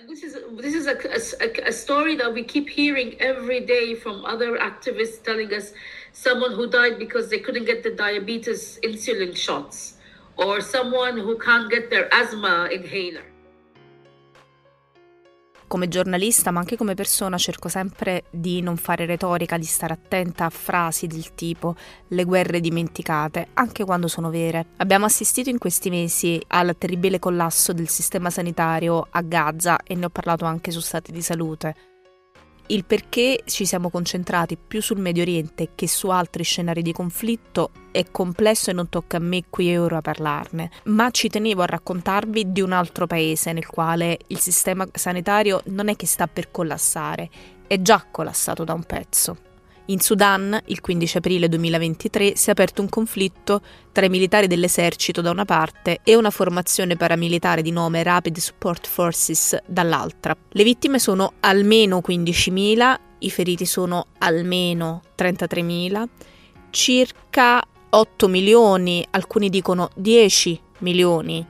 And this is this is a, a, a story that we keep hearing every day from other activists telling us someone who died because they couldn't get the diabetes insulin shots or someone who can't get their asthma inhaler. Come giornalista, ma anche come persona, cerco sempre di non fare retorica, di stare attenta a frasi del tipo le guerre dimenticate, anche quando sono vere. Abbiamo assistito in questi mesi al terribile collasso del sistema sanitario a Gaza e ne ho parlato anche su Stati di Salute il perché ci siamo concentrati più sul Medio Oriente che su altri scenari di conflitto è complesso e non tocca a me qui e ora parlarne, ma ci tenevo a raccontarvi di un altro paese nel quale il sistema sanitario non è che sta per collassare, è già collassato da un pezzo. In Sudan, il 15 aprile 2023, si è aperto un conflitto tra i militari dell'esercito da una parte e una formazione paramilitare di nome Rapid Support Forces dall'altra. Le vittime sono almeno 15.000, i feriti sono almeno 33.000, circa 8 milioni, alcuni dicono 10 milioni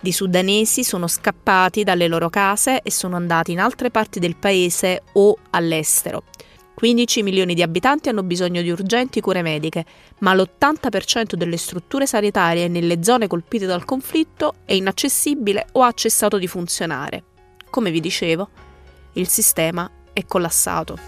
di sudanesi sono scappati dalle loro case e sono andati in altre parti del paese o all'estero. 15 milioni di abitanti hanno bisogno di urgenti cure mediche, ma l'80% delle strutture sanitarie nelle zone colpite dal conflitto è inaccessibile o ha cessato di funzionare. Come vi dicevo, il sistema è collassato.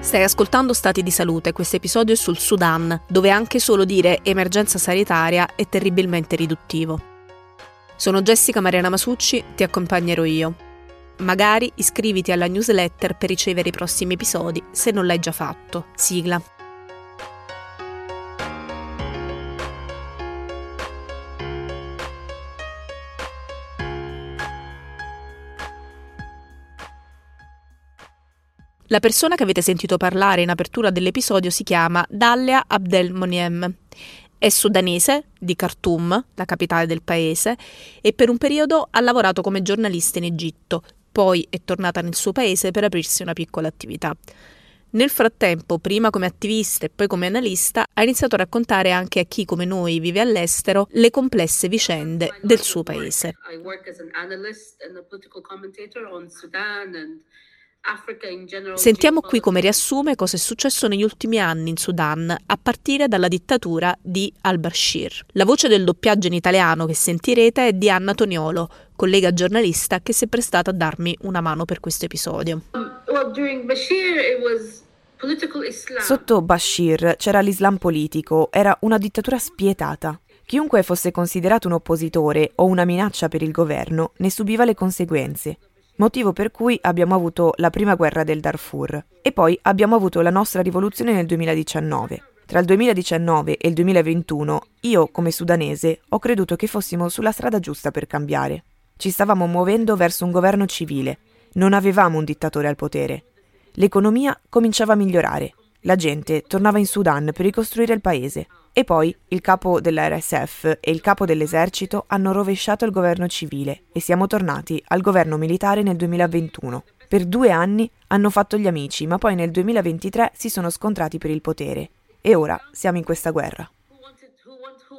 Stai ascoltando Stati di Salute, questo episodio è sul Sudan, dove anche solo dire emergenza sanitaria è terribilmente riduttivo. Sono Jessica Mariana Masucci, ti accompagnerò io. Magari iscriviti alla newsletter per ricevere i prossimi episodi se non l'hai già fatto. Sigla. La persona che avete sentito parlare in apertura dell'episodio si chiama Dalia Abdel Moniem è sudanese, di Khartoum, la capitale del paese, e per un periodo ha lavorato come giornalista in Egitto, poi è tornata nel suo paese per aprirsi una piccola attività. Nel frattempo, prima come attivista e poi come analista, ha iniziato a raccontare anche a chi come noi vive all'estero le complesse vicende del suo paese. I work as an analyst and a political commentator on Sudan and Sentiamo qui come riassume cosa è successo negli ultimi anni in Sudan, a partire dalla dittatura di al-Bashir. La voce del doppiaggio in italiano che sentirete è di Anna Toniolo, collega giornalista che si è prestata a darmi una mano per questo episodio. Sotto Bashir c'era l'Islam politico, era una dittatura spietata. Chiunque fosse considerato un oppositore o una minaccia per il governo ne subiva le conseguenze motivo per cui abbiamo avuto la prima guerra del Darfur e poi abbiamo avuto la nostra rivoluzione nel 2019. Tra il 2019 e il 2021 io, come sudanese, ho creduto che fossimo sulla strada giusta per cambiare. Ci stavamo muovendo verso un governo civile, non avevamo un dittatore al potere. L'economia cominciava a migliorare, la gente tornava in Sudan per ricostruire il paese. E poi il capo dell'RSF e il capo dell'esercito hanno rovesciato il governo civile e siamo tornati al governo militare nel 2021. Per due anni hanno fatto gli amici, ma poi nel 2023 si sono scontrati per il potere. E ora siamo in questa guerra. Who wanted, who want, who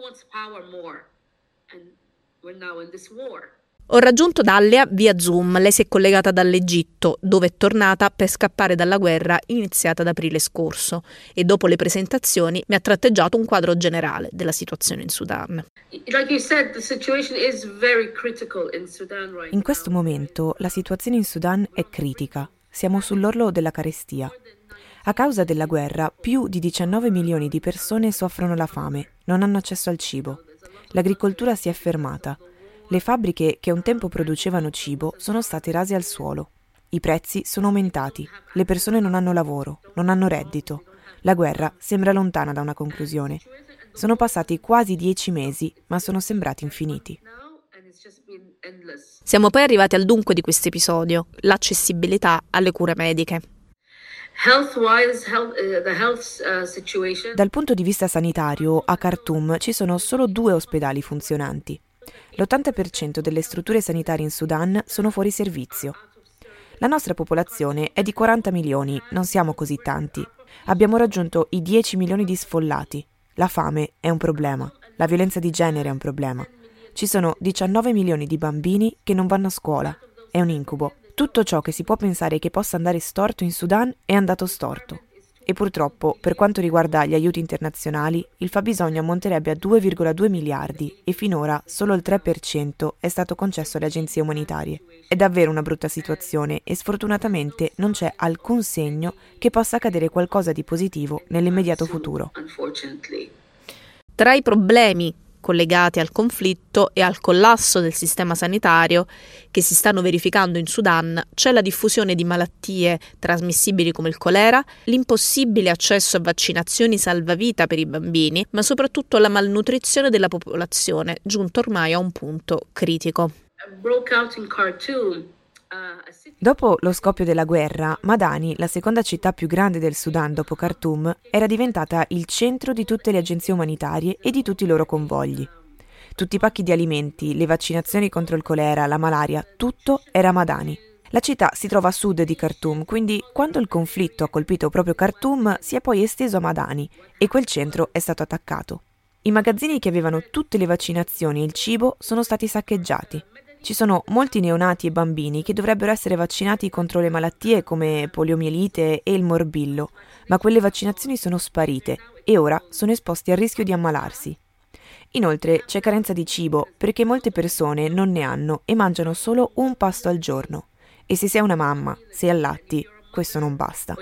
ho raggiunto Dalia via Zoom, lei si è collegata dall'Egitto, dove è tornata per scappare dalla guerra iniziata ad aprile scorso e dopo le presentazioni mi ha tratteggiato un quadro generale della situazione in Sudan. In questo momento la situazione in Sudan è critica, siamo sull'orlo della carestia. A causa della guerra, più di 19 milioni di persone soffrono la fame, non hanno accesso al cibo. L'agricoltura si è fermata. Le fabbriche che un tempo producevano cibo sono state rase al suolo. I prezzi sono aumentati, le persone non hanno lavoro, non hanno reddito. La guerra sembra lontana da una conclusione. Sono passati quasi dieci mesi, ma sono sembrati infiniti. Siamo poi arrivati al dunque di questo episodio, l'accessibilità alle cure mediche. Uh, uh, Dal punto di vista sanitario, a Khartoum ci sono solo due ospedali funzionanti. L'80% delle strutture sanitarie in Sudan sono fuori servizio. La nostra popolazione è di 40 milioni, non siamo così tanti. Abbiamo raggiunto i 10 milioni di sfollati. La fame è un problema, la violenza di genere è un problema. Ci sono 19 milioni di bambini che non vanno a scuola. È un incubo. Tutto ciò che si può pensare che possa andare storto in Sudan è andato storto. E purtroppo, per quanto riguarda gli aiuti internazionali, il fabbisogno ammonterebbe a 2,2 miliardi e finora solo il 3% è stato concesso alle agenzie umanitarie. È davvero una brutta situazione e sfortunatamente non c'è alcun segno che possa accadere qualcosa di positivo nell'immediato futuro. Tra i problemi collegati al conflitto e al collasso del sistema sanitario che si stanno verificando in Sudan c'è la diffusione di malattie trasmissibili come il colera, l'impossibile accesso a vaccinazioni salvavita per i bambini, ma soprattutto la malnutrizione della popolazione, giunto ormai a un punto critico. Dopo lo scoppio della guerra, Madani, la seconda città più grande del Sudan dopo Khartoum, era diventata il centro di tutte le agenzie umanitarie e di tutti i loro convogli. Tutti i pacchi di alimenti, le vaccinazioni contro il colera, la malaria, tutto era Madani. La città si trova a sud di Khartoum, quindi quando il conflitto ha colpito proprio Khartoum si è poi esteso a Madani e quel centro è stato attaccato. I magazzini che avevano tutte le vaccinazioni e il cibo sono stati saccheggiati. Ci sono molti neonati e bambini che dovrebbero essere vaccinati contro le malattie come poliomielite e il morbillo, ma quelle vaccinazioni sono sparite e ora sono esposti al rischio di ammalarsi. Inoltre c'è carenza di cibo perché molte persone non ne hanno e mangiano solo un pasto al giorno. E se sei una mamma, sei allatti, questo non basta.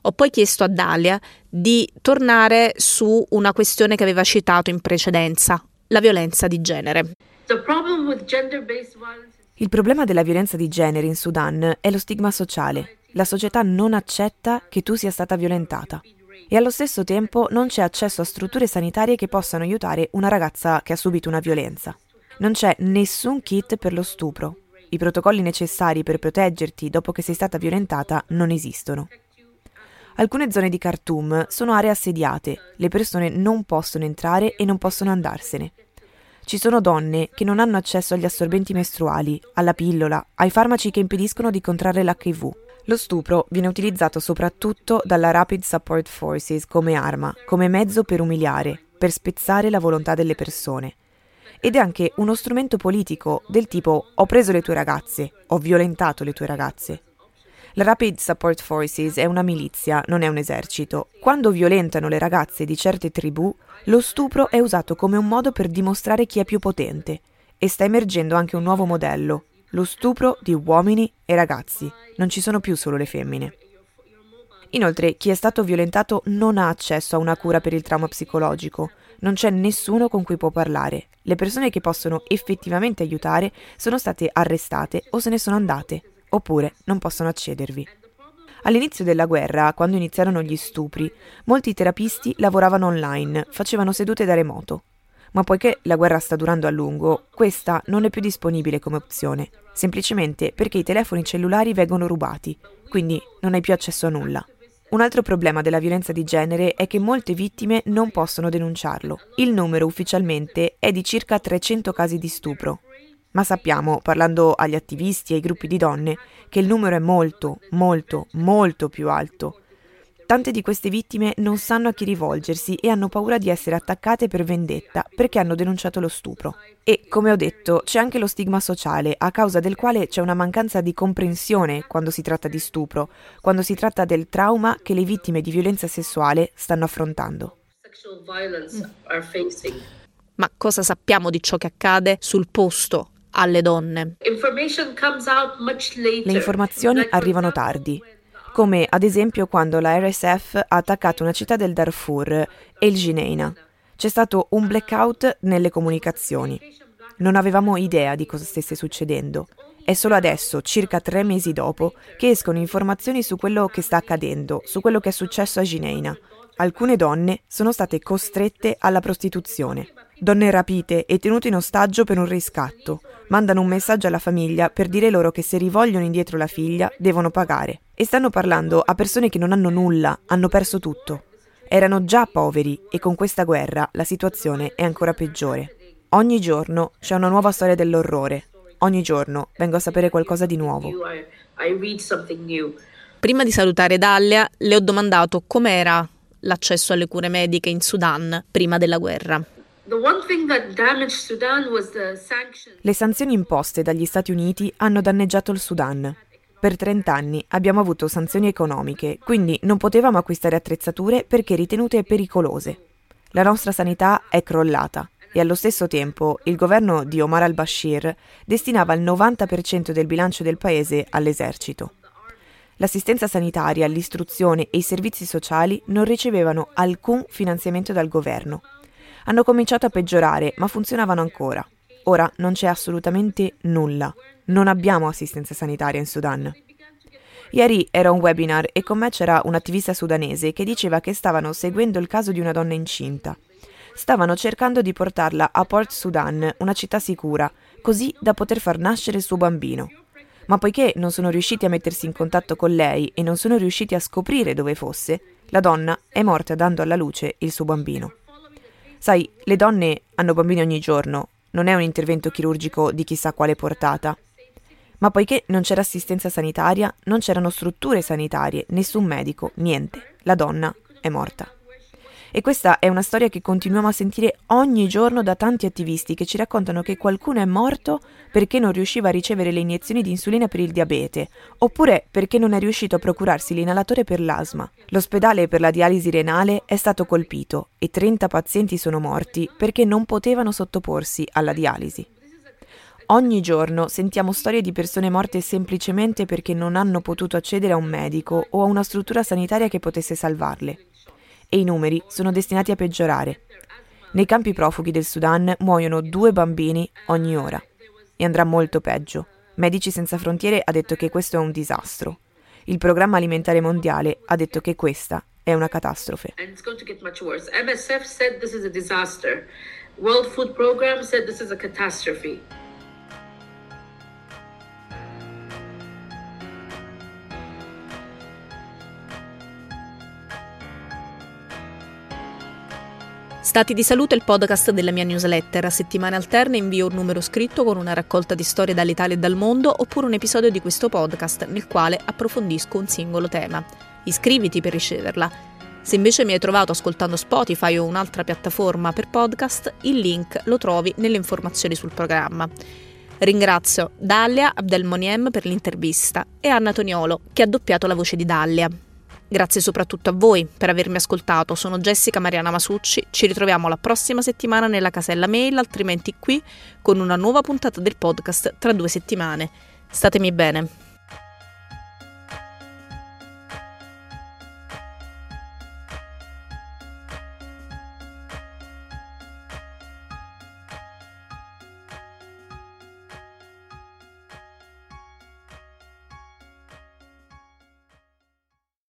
Ho poi chiesto a Dalia di tornare su una questione che aveva citato in precedenza, la violenza di genere. Il problema della violenza di genere in Sudan è lo stigma sociale. La società non accetta che tu sia stata violentata e allo stesso tempo non c'è accesso a strutture sanitarie che possano aiutare una ragazza che ha subito una violenza. Non c'è nessun kit per lo stupro. I protocolli necessari per proteggerti dopo che sei stata violentata non esistono. Alcune zone di Khartoum sono aree assediate, le persone non possono entrare e non possono andarsene. Ci sono donne che non hanno accesso agli assorbenti mestruali, alla pillola, ai farmaci che impediscono di contrarre l'HIV. Lo stupro viene utilizzato soprattutto dalla Rapid Support Forces come arma, come mezzo per umiliare, per spezzare la volontà delle persone. Ed è anche uno strumento politico del tipo ho preso le tue ragazze, ho violentato le tue ragazze. La Rapid Support Forces è una milizia, non è un esercito. Quando violentano le ragazze di certe tribù, lo stupro è usato come un modo per dimostrare chi è più potente. E sta emergendo anche un nuovo modello, lo stupro di uomini e ragazzi. Non ci sono più solo le femmine. Inoltre, chi è stato violentato non ha accesso a una cura per il trauma psicologico. Non c'è nessuno con cui può parlare. Le persone che possono effettivamente aiutare sono state arrestate o se ne sono andate oppure non possono accedervi. All'inizio della guerra, quando iniziarono gli stupri, molti terapisti lavoravano online, facevano sedute da remoto. Ma poiché la guerra sta durando a lungo, questa non è più disponibile come opzione, semplicemente perché i telefoni cellulari vengono rubati, quindi non hai più accesso a nulla. Un altro problema della violenza di genere è che molte vittime non possono denunciarlo. Il numero ufficialmente è di circa 300 casi di stupro, ma sappiamo, parlando agli attivisti e ai gruppi di donne, che il numero è molto, molto, molto più alto. Tante di queste vittime non sanno a chi rivolgersi e hanno paura di essere attaccate per vendetta perché hanno denunciato lo stupro. E, come ho detto, c'è anche lo stigma sociale, a causa del quale c'è una mancanza di comprensione quando si tratta di stupro, quando si tratta del trauma che le vittime di violenza sessuale stanno affrontando. Ma cosa sappiamo di ciò che accade sul posto alle donne. Le informazioni arrivano tardi, come ad esempio quando la RSF ha attaccato una città del Darfur, El Gineina. C'è stato un blackout nelle comunicazioni. Non avevamo idea di cosa stesse succedendo. È solo adesso, circa tre mesi dopo, che escono informazioni su quello che sta accadendo, su quello che è successo a Gineina. Alcune donne sono state costrette alla prostituzione. Donne rapite e tenute in ostaggio per un riscatto. Mandano un messaggio alla famiglia per dire loro che se rivogliono indietro la figlia devono pagare. E stanno parlando a persone che non hanno nulla, hanno perso tutto. Erano già poveri e con questa guerra la situazione è ancora peggiore. Ogni giorno c'è una nuova storia dell'orrore. Ogni giorno vengo a sapere qualcosa di nuovo. Prima di salutare Dalia, le ho domandato com'era l'accesso alle cure mediche in Sudan prima della guerra. Le sanzioni imposte dagli Stati Uniti hanno danneggiato il Sudan. Per 30 anni abbiamo avuto sanzioni economiche, quindi non potevamo acquistare attrezzature perché ritenute pericolose. La nostra sanità è crollata e allo stesso tempo il governo di Omar al-Bashir destinava il 90% del bilancio del paese all'esercito. L'assistenza sanitaria, l'istruzione e i servizi sociali non ricevevano alcun finanziamento dal governo hanno cominciato a peggiorare, ma funzionavano ancora. Ora non c'è assolutamente nulla. Non abbiamo assistenza sanitaria in Sudan. Ieri era un webinar e con me c'era un attivista sudanese che diceva che stavano seguendo il caso di una donna incinta. Stavano cercando di portarla a Port Sudan, una città sicura, così da poter far nascere il suo bambino. Ma poiché non sono riusciti a mettersi in contatto con lei e non sono riusciti a scoprire dove fosse, la donna è morta dando alla luce il suo bambino. Sai, le donne hanno bambini ogni giorno, non è un intervento chirurgico di chissà quale portata. Ma poiché non c'era assistenza sanitaria, non c'erano strutture sanitarie, nessun medico, niente. La donna è morta. E questa è una storia che continuiamo a sentire ogni giorno da tanti attivisti che ci raccontano che qualcuno è morto perché non riusciva a ricevere le iniezioni di insulina per il diabete, oppure perché non è riuscito a procurarsi l'inalatore per l'asma. L'ospedale per la dialisi renale è stato colpito e 30 pazienti sono morti perché non potevano sottoporsi alla dialisi. Ogni giorno sentiamo storie di persone morte semplicemente perché non hanno potuto accedere a un medico o a una struttura sanitaria che potesse salvarle e i numeri sono destinati a peggiorare. Nei campi profughi del Sudan muoiono due bambini ogni ora. E andrà molto peggio. Medici Senza Frontiere ha detto che questo è un disastro. Il Programma Alimentare Mondiale ha detto che questa è una catastrofe. MSF said this is a disaster. World Food Program said this is a catastrophe. Stati di salute è il podcast della mia newsletter. A settimane alterne invio un numero scritto con una raccolta di storie dall'Italia e dal mondo oppure un episodio di questo podcast nel quale approfondisco un singolo tema. Iscriviti per riceverla. Se invece mi hai trovato ascoltando Spotify o un'altra piattaforma per podcast, il link lo trovi nelle informazioni sul programma. Ringrazio Dalia Abdelmoniem per l'intervista e Anna Toniolo che ha doppiato la voce di Dalia. Grazie soprattutto a voi per avermi ascoltato. Sono Jessica Mariana Masucci. Ci ritroviamo la prossima settimana nella casella mail, altrimenti qui con una nuova puntata del podcast tra due settimane. Statemi bene.